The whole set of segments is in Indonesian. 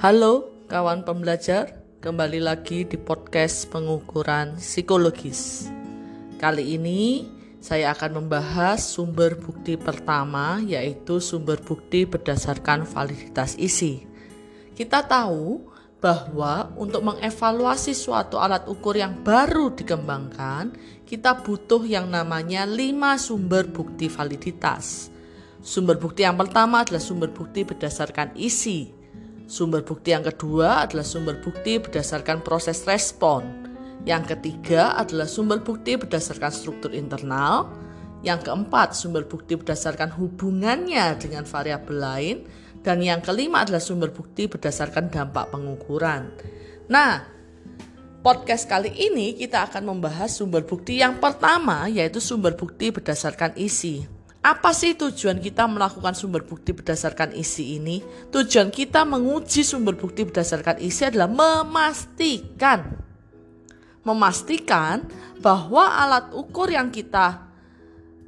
Halo kawan pembelajar, kembali lagi di podcast pengukuran psikologis. Kali ini saya akan membahas sumber bukti pertama yaitu sumber bukti berdasarkan validitas isi. Kita tahu bahwa untuk mengevaluasi suatu alat ukur yang baru dikembangkan, kita butuh yang namanya 5 sumber bukti validitas. Sumber bukti yang pertama adalah sumber bukti berdasarkan isi. Sumber bukti yang kedua adalah sumber bukti berdasarkan proses respon. Yang ketiga adalah sumber bukti berdasarkan struktur internal. Yang keempat, sumber bukti berdasarkan hubungannya dengan variabel lain. Dan yang kelima adalah sumber bukti berdasarkan dampak pengukuran. Nah, podcast kali ini kita akan membahas sumber bukti yang pertama, yaitu sumber bukti berdasarkan isi. Apa sih tujuan kita melakukan sumber bukti berdasarkan isi ini? Tujuan kita menguji sumber bukti berdasarkan isi adalah memastikan memastikan bahwa alat ukur yang kita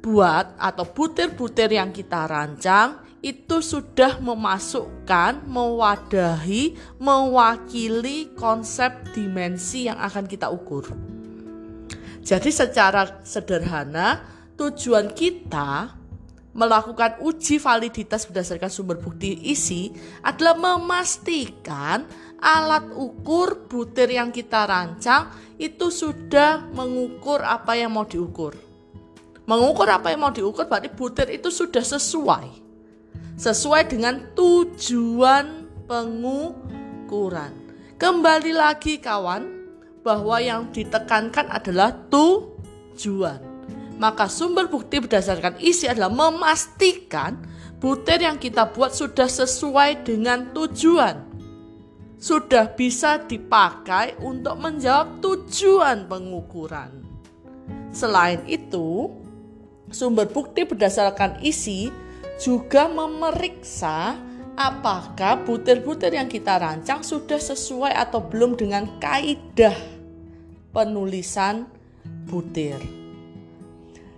buat atau butir-butir yang kita rancang itu sudah memasukkan, mewadahi, mewakili konsep dimensi yang akan kita ukur. Jadi secara sederhana tujuan kita melakukan uji validitas berdasarkan sumber bukti isi adalah memastikan alat ukur butir yang kita rancang itu sudah mengukur apa yang mau diukur. Mengukur apa yang mau diukur berarti butir itu sudah sesuai. Sesuai dengan tujuan pengukuran. Kembali lagi kawan, bahwa yang ditekankan adalah tujuan maka sumber bukti berdasarkan isi adalah memastikan butir yang kita buat sudah sesuai dengan tujuan. Sudah bisa dipakai untuk menjawab tujuan pengukuran. Selain itu, sumber bukti berdasarkan isi juga memeriksa apakah butir-butir yang kita rancang sudah sesuai atau belum dengan kaidah penulisan butir.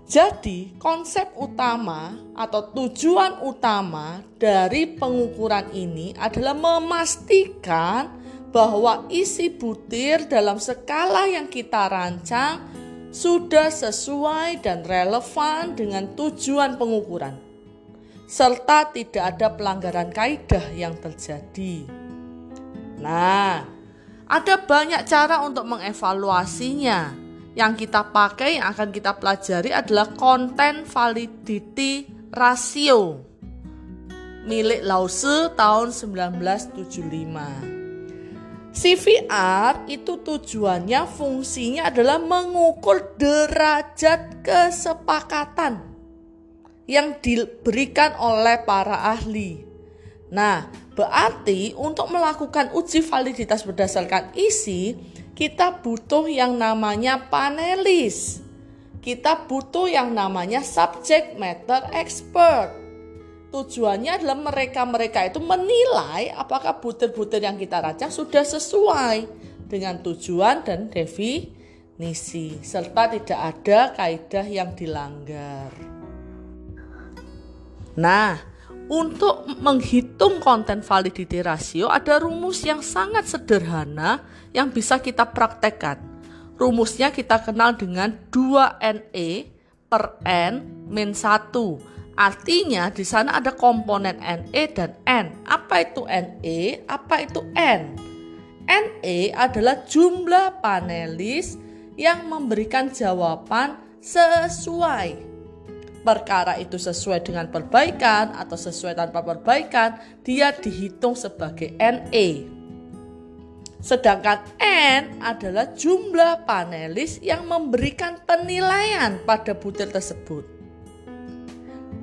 Jadi, konsep utama atau tujuan utama dari pengukuran ini adalah memastikan bahwa isi butir dalam skala yang kita rancang sudah sesuai dan relevan dengan tujuan pengukuran, serta tidak ada pelanggaran kaidah yang terjadi. Nah, ada banyak cara untuk mengevaluasinya yang kita pakai yang akan kita pelajari adalah konten validity ratio milik Lause tahun 1975. CVR itu tujuannya fungsinya adalah mengukur derajat kesepakatan yang diberikan oleh para ahli. Nah, berarti untuk melakukan uji validitas berdasarkan isi, kita butuh yang namanya panelis. Kita butuh yang namanya subject matter expert. Tujuannya adalah mereka-mereka itu menilai apakah butir-butir yang kita rancang sudah sesuai dengan tujuan dan definisi serta tidak ada kaidah yang dilanggar. Nah, untuk menghitung konten validity ratio ada rumus yang sangat sederhana yang bisa kita praktekkan. Rumusnya kita kenal dengan 2NE per N min 1. Artinya di sana ada komponen NE dan N. Apa itu NE? Apa itu N? NE adalah jumlah panelis yang memberikan jawaban sesuai perkara itu sesuai dengan perbaikan atau sesuai tanpa perbaikan, dia dihitung sebagai NE. Sedangkan N adalah jumlah panelis yang memberikan penilaian pada butir tersebut.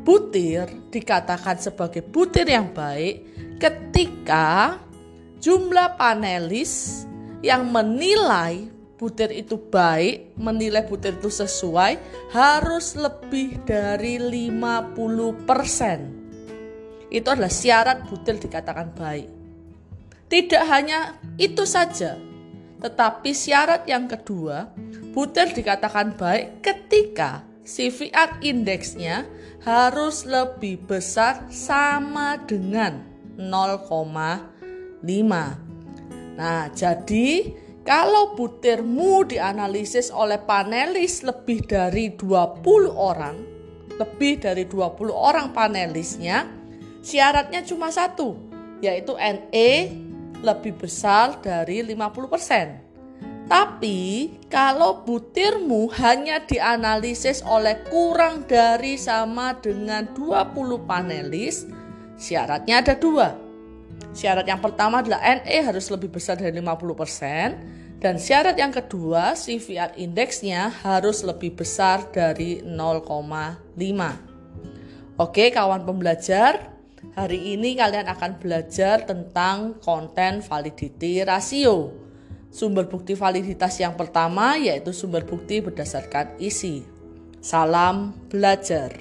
Butir dikatakan sebagai butir yang baik ketika jumlah panelis yang menilai butir itu baik, menilai butir itu sesuai, harus lebih dari 50%. Itu adalah syarat butir dikatakan baik. Tidak hanya itu saja, tetapi syarat yang kedua, butir dikatakan baik ketika CVR indeksnya harus lebih besar sama dengan 0,5 Nah, jadi kalau butirmu dianalisis oleh panelis lebih dari 20 orang, lebih dari 20 orang panelisnya, syaratnya cuma satu, yaitu NE lebih besar dari 50%. Tapi kalau butirmu hanya dianalisis oleh kurang dari sama dengan 20 panelis, syaratnya ada dua Syarat yang pertama adalah NE harus lebih besar dari 50% dan syarat yang kedua CVR indeksnya harus lebih besar dari 0,5. Oke, kawan pembelajar, hari ini kalian akan belajar tentang konten validity ratio. Sumber bukti validitas yang pertama yaitu sumber bukti berdasarkan isi. Salam belajar.